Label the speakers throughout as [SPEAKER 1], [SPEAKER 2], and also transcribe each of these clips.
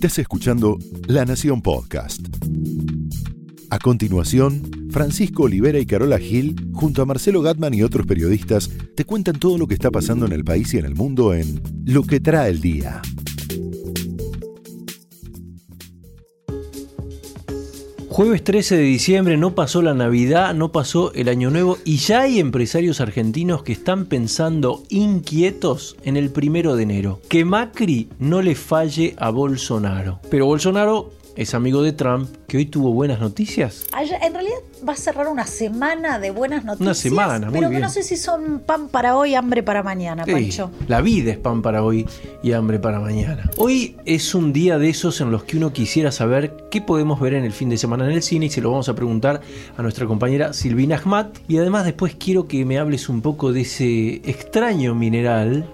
[SPEAKER 1] Estás escuchando La Nación Podcast. A continuación, Francisco Olivera y Carola Gil, junto a Marcelo Gatman y otros periodistas, te cuentan todo lo que está pasando en el país y en el mundo en Lo que trae el día.
[SPEAKER 2] Jueves 13 de diciembre no pasó la Navidad, no pasó el Año Nuevo y ya hay empresarios argentinos que están pensando inquietos en el primero de enero. Que Macri no le falle a Bolsonaro. Pero Bolsonaro es amigo de Trump, que hoy tuvo buenas noticias.
[SPEAKER 3] En realidad va a cerrar una semana de buenas noticias.
[SPEAKER 2] Una semana, muy
[SPEAKER 3] pero
[SPEAKER 2] bien.
[SPEAKER 3] no sé si son pan para hoy, hambre para mañana,
[SPEAKER 2] Sí,
[SPEAKER 3] Pancho.
[SPEAKER 2] la vida es pan para hoy y hambre para mañana. Hoy es un día de esos en los que uno quisiera saber qué podemos ver en el fin de semana en el cine y se lo vamos a preguntar a nuestra compañera Silvina Ahmad. Y además después quiero que me hables un poco de ese extraño mineral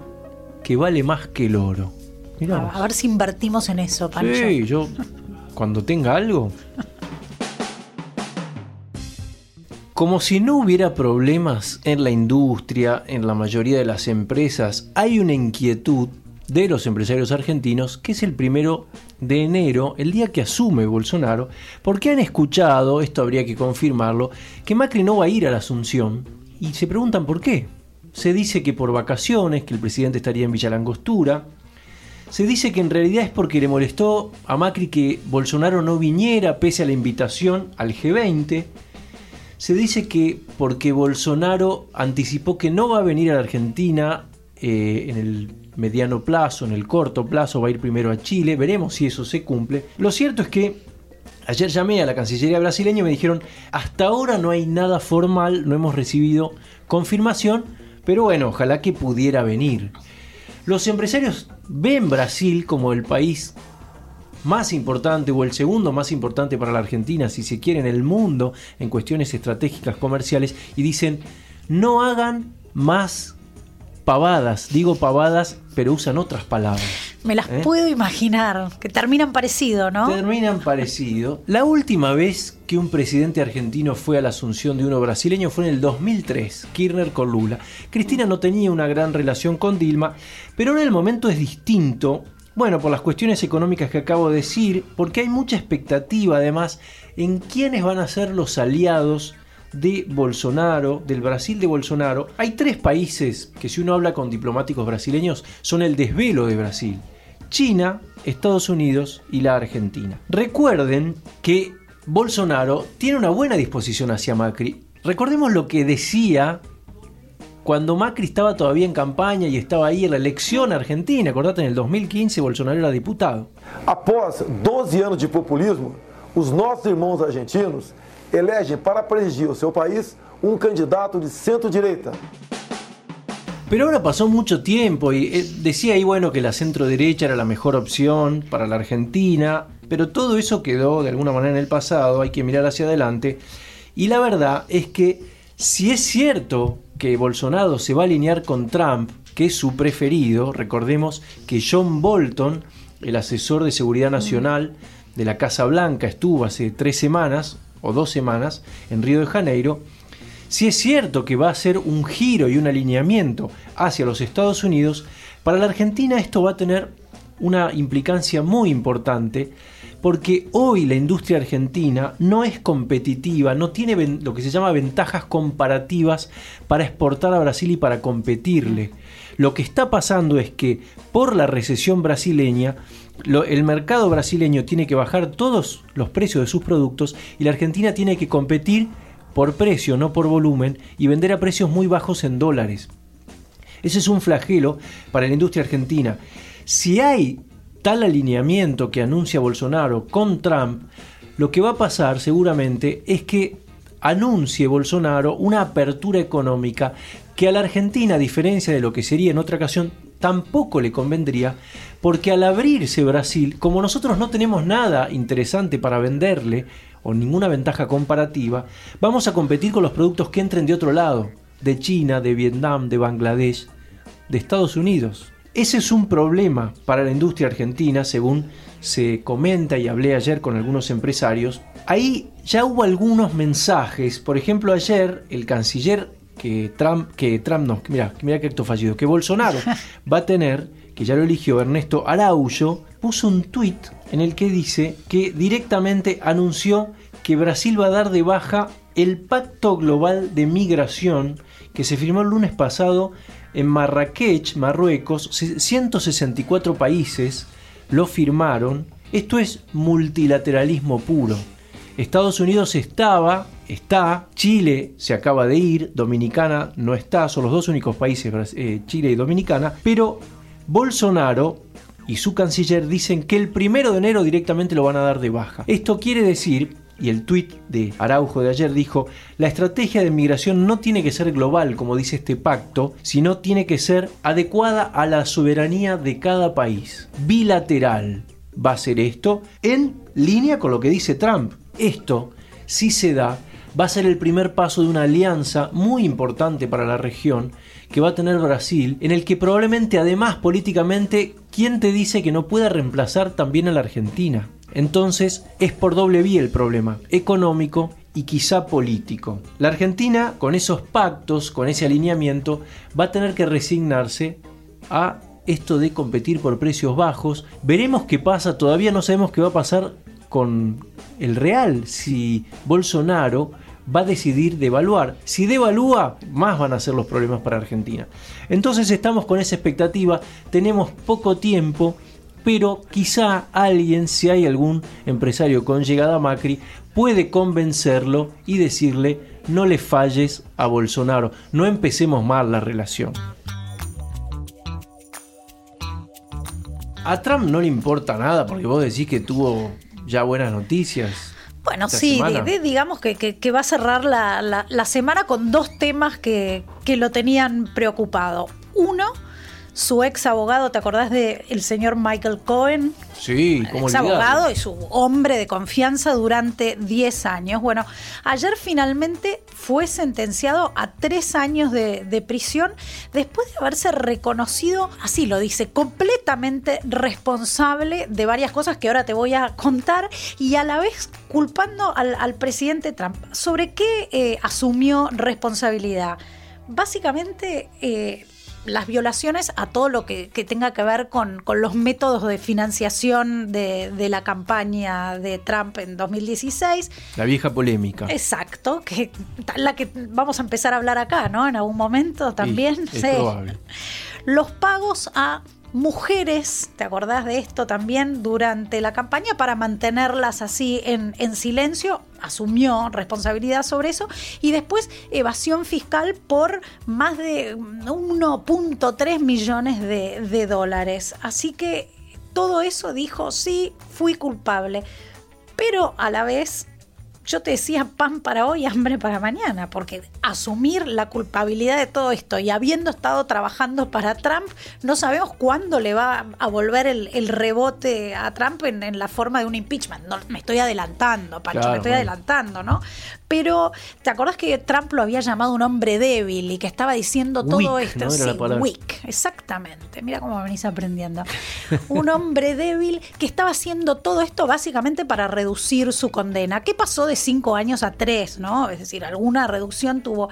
[SPEAKER 2] que vale más que el oro. Mirá vos.
[SPEAKER 3] A, a ver si invertimos en eso, Pancho.
[SPEAKER 2] Sí, yo cuando tenga algo. Como si no hubiera problemas en la industria, en la mayoría de las empresas, hay una inquietud de los empresarios argentinos, que es el primero de enero, el día que asume Bolsonaro, porque han escuchado, esto habría que confirmarlo, que Macri no va a ir a la Asunción y se preguntan por qué. Se dice que por vacaciones, que el presidente estaría en Villa Langostura, se dice que en realidad es porque le molestó a Macri que Bolsonaro no viniera pese a la invitación al G20. Se dice que porque Bolsonaro anticipó que no va a venir a la Argentina eh, en el mediano plazo, en el corto plazo, va a ir primero a Chile. Veremos si eso se cumple. Lo cierto es que ayer llamé a la Cancillería brasileña y me dijeron, hasta ahora no hay nada formal, no hemos recibido confirmación, pero bueno, ojalá que pudiera venir. Los empresarios ven Brasil como el país más importante o el segundo más importante para la Argentina, si se quiere, en el mundo en cuestiones estratégicas comerciales y dicen, no hagan más pavadas, digo pavadas, pero usan otras palabras.
[SPEAKER 3] Me las
[SPEAKER 2] ¿Eh?
[SPEAKER 3] puedo imaginar, que terminan parecido, ¿no?
[SPEAKER 2] Terminan parecido. La última vez que un presidente argentino fue a la asunción de uno brasileño fue en el 2003, Kirchner con Lula. Cristina no tenía una gran relación con Dilma, pero ahora el momento es distinto. Bueno, por las cuestiones económicas que acabo de decir, porque hay mucha expectativa además en quiénes van a ser los aliados de Bolsonaro, del Brasil de Bolsonaro. Hay tres países que si uno habla con diplomáticos brasileños son el desvelo de Brasil. China, Estados Unidos y la Argentina. Recuerden que Bolsonaro tiene una buena disposición hacia Macri. Recordemos lo que decía cuando Macri estaba todavía en campaña y estaba ahí en la elección argentina. Acordate, en el 2015 Bolsonaro era diputado.
[SPEAKER 4] Após 12 anos de populismo, os nossos irmãos argentinos elegem para presidir o seu país um candidato de centro-direita.
[SPEAKER 2] Pero ahora pasó mucho tiempo y eh, decía ahí, bueno, que la centro derecha era la mejor opción para la Argentina, pero todo eso quedó de alguna manera en el pasado, hay que mirar hacia adelante. Y la verdad es que si es cierto que Bolsonaro se va a alinear con Trump, que es su preferido, recordemos que John Bolton, el asesor de seguridad nacional de la Casa Blanca, estuvo hace tres semanas o dos semanas en Río de Janeiro, si es cierto que va a ser un giro y un alineamiento hacia los Estados Unidos, para la Argentina esto va a tener una implicancia muy importante porque hoy la industria argentina no es competitiva, no tiene lo que se llama ventajas comparativas para exportar a Brasil y para competirle. Lo que está pasando es que por la recesión brasileña, el mercado brasileño tiene que bajar todos los precios de sus productos y la Argentina tiene que competir por precio, no por volumen, y vender a precios muy bajos en dólares. Ese es un flagelo para la industria argentina. Si hay tal alineamiento que anuncia Bolsonaro con Trump, lo que va a pasar seguramente es que anuncie Bolsonaro una apertura económica que a la Argentina, a diferencia de lo que sería en otra ocasión, tampoco le convendría, porque al abrirse Brasil, como nosotros no tenemos nada interesante para venderle o ninguna ventaja comparativa, vamos a competir con los productos que entren de otro lado, de China, de Vietnam, de Bangladesh, de Estados Unidos. Ese es un problema para la industria argentina, según se comenta y hablé ayer con algunos empresarios. Ahí ya hubo algunos mensajes, por ejemplo ayer el canciller que Trump, que Trump no, mira, mira que acto fallido, que Bolsonaro va a tener, que ya lo eligió Ernesto Araujo, puso un tuit en el que dice que directamente anunció que Brasil va a dar de baja el Pacto Global de Migración que se firmó el lunes pasado en Marrakech, Marruecos. 164 países lo firmaron. Esto es multilateralismo puro. Estados Unidos estaba, está, Chile se acaba de ir, Dominicana no está, son los dos únicos países, eh, Chile y Dominicana, pero Bolsonaro y su canciller dicen que el primero de enero directamente lo van a dar de baja. Esto quiere decir y el tuit de Araujo de ayer dijo, la estrategia de migración no tiene que ser global, como dice este pacto, sino tiene que ser adecuada a la soberanía de cada país. Bilateral va a ser esto en línea con lo que dice Trump. Esto, si se da, va a ser el primer paso de una alianza muy importante para la región que va a tener Brasil, en el que probablemente además políticamente, ¿quién te dice que no pueda reemplazar también a la Argentina? Entonces es por doble vía el problema, económico y quizá político. La Argentina, con esos pactos, con ese alineamiento, va a tener que resignarse a esto de competir por precios bajos. Veremos qué pasa, todavía no sabemos qué va a pasar con el real, si Bolsonaro va a decidir devaluar. Si devalúa, más van a ser los problemas para Argentina. Entonces estamos con esa expectativa, tenemos poco tiempo, pero quizá alguien, si hay algún empresario con llegada a Macri, puede convencerlo y decirle no le falles a Bolsonaro, no empecemos mal la relación. A Trump no le importa nada porque vos decís que tuvo ya buenas noticias.
[SPEAKER 3] Bueno, sí, digamos que, va a cerrar la, semana con dos temas que, que lo tenían preocupado. Uno, su ex abogado, ¿te acordás del el señor Michael Cohen?
[SPEAKER 2] Sí,
[SPEAKER 3] como ex abogado y su hombre de confianza durante 10 años. Bueno, ayer finalmente fue sentenciado a tres años de, de prisión después de haberse reconocido, así lo dice, completamente responsable de varias cosas que ahora te voy a contar y a la vez culpando al, presidente Trump. ¿Sobre qué eh, asumió responsabilidad? Básicamente... Eh, las violaciones a todo lo que, tenga que ver con, los métodos de financiación de, la campaña de Trump en 2016.
[SPEAKER 2] La vieja polémica.
[SPEAKER 3] Exacto, que la que vamos a empezar a hablar acá, ¿no? En algún momento también.
[SPEAKER 2] Sí, probable.
[SPEAKER 3] Los pagos a mujeres, ¿te acordás de esto también? Durante la campaña para mantenerlas así en, silencio, asumió responsabilidad sobre eso y después evasión fiscal por más de 1.3 millones de, de dólares. Así que todo eso dijo, sí, fui culpable, pero a la vez yo te decía pan para hoy, hambre para mañana, porque asumir la culpabilidad de todo esto y habiendo estado trabajando para Trump, no sabemos cuándo le va a volver el, rebote a Trump en, la forma de un impeachment. No, me estoy adelantando, Pancho, me estoy adelantando, ¿no? Pero, ¿te acordás que Trump lo había llamado un hombre débil y que estaba diciendo todo esto?
[SPEAKER 2] sí,
[SPEAKER 3] weak, exactamente. Mira cómo venís aprendiendo. un hombre débil que estaba haciendo todo esto básicamente para reducir su condena. ¿Qué pasó de cinco años a tres, ¿no? Es decir, alguna reducción tuvo.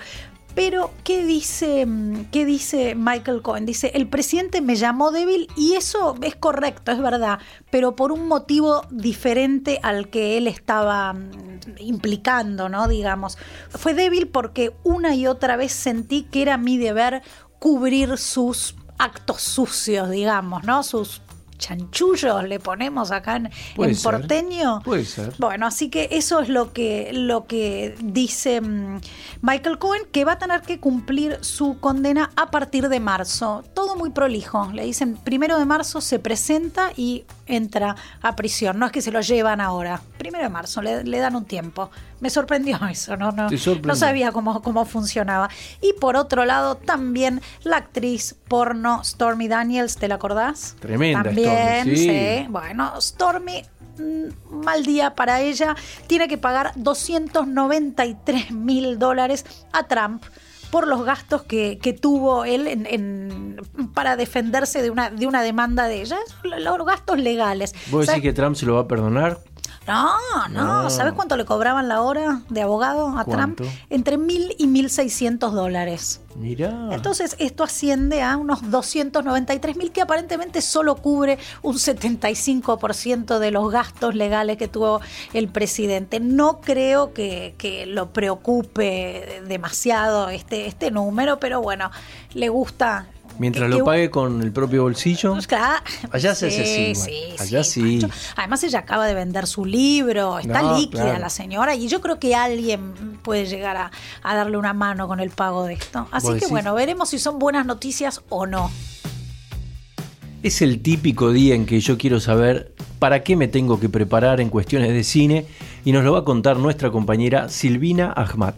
[SPEAKER 3] Pero, ¿qué dice, ¿qué dice Michael Cohen? Dice, el presidente me llamó débil y eso es correcto, es verdad, pero por un motivo diferente al que él estaba mm, implicando, ¿no? Digamos, fue débil porque una y otra vez sentí que era mi deber cubrir sus actos sucios, digamos, ¿no? Sus chanchullos le ponemos acá en, porteño.
[SPEAKER 2] Puede ser.
[SPEAKER 3] Bueno, así que eso es lo que, lo que dice mm, Michael Cohen, que va a tener que cumplir su condena a partir de marzo. Todo muy prolijo. Le dicen, primero de marzo se presenta y entra a prisión. No es que se lo llevan ahora. Primero de marzo, le, dan un tiempo. Me sorprendió eso, no, no, no sabía cómo, cómo funcionaba. Y por otro lado, también la actriz porno Stormy Daniels, ¿te la acordás?
[SPEAKER 2] Tremenda.
[SPEAKER 3] También, sí. Bueno, Stormy mm, mal día para ella, tiene que pagar 293 mil dólares a Trump por los gastos que, tuvo él en, para defenderse de una, de una demanda de ella, los gastos legales.
[SPEAKER 2] ¿Vos decís que Trump se lo va a perdonar?
[SPEAKER 3] No, no,
[SPEAKER 2] No.
[SPEAKER 3] ¿sabes cuánto le cobraban la hora de abogado a
[SPEAKER 2] ¿Cuánto?
[SPEAKER 3] Trump? Entre mil y mil seiscientos dólares.
[SPEAKER 2] Mirá.
[SPEAKER 3] Entonces, esto asciende a unos 293 mil, que aparentemente solo cubre un 75% de los gastos legales que tuvo el presidente. No creo que, que lo preocupe demasiado este, este número, pero bueno, le gusta.
[SPEAKER 2] Mientras lo pague con el propio bolsillo.
[SPEAKER 3] Pues claro.
[SPEAKER 2] Allá se
[SPEAKER 3] Sí,
[SPEAKER 2] igual.
[SPEAKER 3] sí,
[SPEAKER 2] Allá sí.
[SPEAKER 3] Además, ella acaba de vender su libro, está
[SPEAKER 2] No,
[SPEAKER 3] líquida
[SPEAKER 2] claro.
[SPEAKER 3] la señora, y yo creo que alguien puede llegar a, a darle una mano con el pago de esto. Así
[SPEAKER 2] ¿Vos
[SPEAKER 3] que
[SPEAKER 2] decís?
[SPEAKER 3] bueno, veremos si son buenas noticias o no.
[SPEAKER 2] Es el típico día en que yo quiero saber para qué me tengo que preparar en cuestiones de cine y nos lo va a contar nuestra compañera Silvina Ahmad.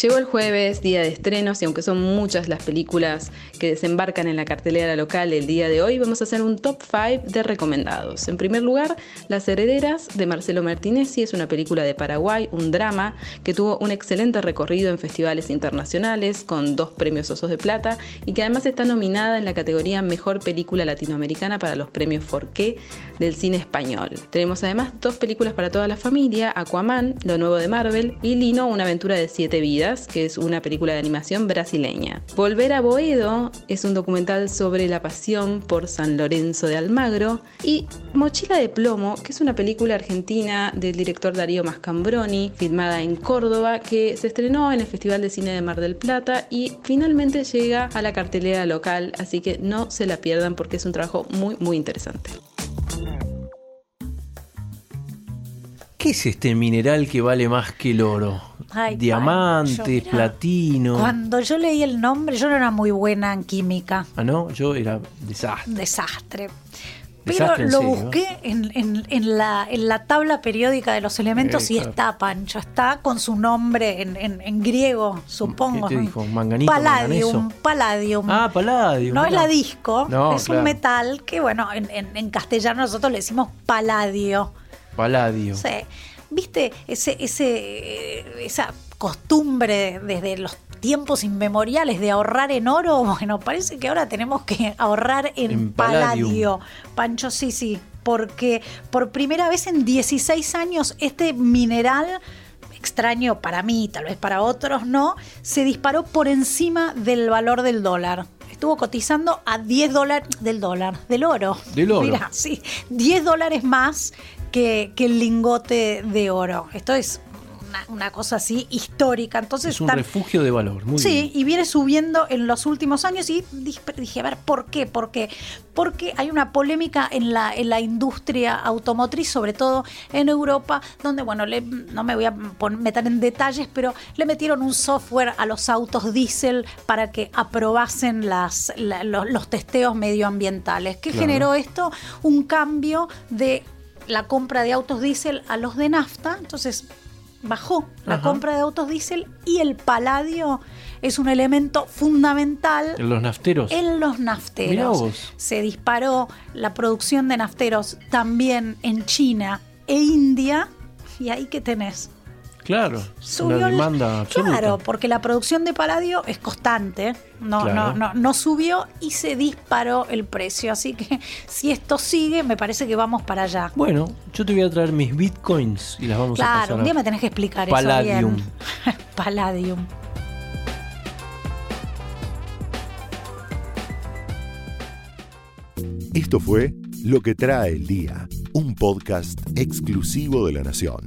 [SPEAKER 5] Llegó el jueves, día de estrenos, y aunque son muchas las películas que desembarcan en la cartelera local el día de hoy, vamos a hacer un top 5 de recomendados. En primer lugar, Las Herederas de Marcelo Martinezzi es una película de Paraguay, un drama que tuvo un excelente recorrido en festivales internacionales con dos premios Osos de Plata y que además está nominada en la categoría Mejor Película Latinoamericana para los premios Forqué del cine español. Tenemos además dos películas para toda la familia, Aquaman, lo nuevo de Marvel, y Lino, una aventura de siete vidas, que es una película de animación brasileña. Volver a Boedo es un documental sobre la pasión por San Lorenzo de Almagro, y Mochila de Plomo, que es una película argentina del director Darío Mascambroni, filmada en Córdoba, que se estrenó en el Festival de Cine de Mar del Plata y finalmente llega a la cartelera local, así que no se la pierdan porque es un trabajo muy muy interesante.
[SPEAKER 2] ¿Qué es este mineral que vale más que el oro?
[SPEAKER 3] Ay,
[SPEAKER 2] Diamantes, platino.
[SPEAKER 3] Cuando yo leí el nombre, yo no era muy buena en química.
[SPEAKER 2] Ah, no, yo era desastre.
[SPEAKER 3] Desastre. Pero lo
[SPEAKER 2] serio,
[SPEAKER 3] busqué en, en- en la, en la tabla periódica de los elementos
[SPEAKER 2] Eh,
[SPEAKER 3] y
[SPEAKER 2] claro.
[SPEAKER 3] está, Pancho. Está con su nombre en, griego, supongo.
[SPEAKER 2] ¿Qué te dijo? ¿Manganito,
[SPEAKER 3] Palladium.
[SPEAKER 2] manganeso?
[SPEAKER 3] Palladium.
[SPEAKER 2] Ah, paladio.
[SPEAKER 3] no es la disco,
[SPEAKER 2] No,
[SPEAKER 3] es
[SPEAKER 2] claro.
[SPEAKER 3] un metal que, bueno, en, en- en castellano nosotros le decimos paladio.
[SPEAKER 2] Paladio.
[SPEAKER 3] Sí. ¿Viste ese, ese, eh, esa costumbre desde los tiempos inmemoriales de ahorrar en oro? Bueno, parece que ahora tenemos que ahorrar en,
[SPEAKER 2] En
[SPEAKER 3] paladio. Pancho, sí, sí. Porque por primera vez en 16 años este mineral extraño para mí, tal vez para otros no, se disparó por encima del valor del dólar. Estuvo cotizando a 10 dólares del dólar, del oro.
[SPEAKER 2] Del oro.
[SPEAKER 3] Mirá, sí, 10 dólares más que, que el lingote de oro. Esto es una, una cosa así histórica. Entonces
[SPEAKER 2] Es un refugio de valor. Muy
[SPEAKER 3] sí,
[SPEAKER 2] bien.
[SPEAKER 3] y viene subiendo en los últimos años y dije, dije, a ver, ¿por qué? ¿Por qué? Porque hay una polémica en la, en la industria automotriz, sobre todo en Europa, donde, bueno, le- no me voy a meter en detalles, pero le metieron un software a los autos diésel para que aprobasen las, la- los, los testeos medioambientales. ¿Qué
[SPEAKER 2] Claro.
[SPEAKER 3] generó esto? Un cambio de la compra de autos diésel a los de nafta. Entonces bajó la
[SPEAKER 2] Ajá.
[SPEAKER 3] compra de autos diésel y el paladio es un elemento fundamental
[SPEAKER 2] En los nafteros.
[SPEAKER 3] en los nafteros.
[SPEAKER 2] vos.
[SPEAKER 3] Se disparó la producción de nafteros también en China e India y ahí que tenés.
[SPEAKER 2] Claro.
[SPEAKER 3] Subió
[SPEAKER 2] una demanda absoluta.
[SPEAKER 3] Claro, porque la producción de paladio es constante, no,
[SPEAKER 2] Claro.
[SPEAKER 3] no, no, no subió y se disparó el precio. Así que si esto sigue, me parece que vamos para allá.
[SPEAKER 2] Bueno, yo te voy a traer mis bitcoins y las vamos a
[SPEAKER 3] Claro,
[SPEAKER 2] pasar
[SPEAKER 3] un
[SPEAKER 2] a-
[SPEAKER 3] día me tenés que explicar
[SPEAKER 2] Palladium.
[SPEAKER 3] eso bien. Palladium.
[SPEAKER 1] Esto fue Lo que trae el día, un podcast exclusivo de La Nación.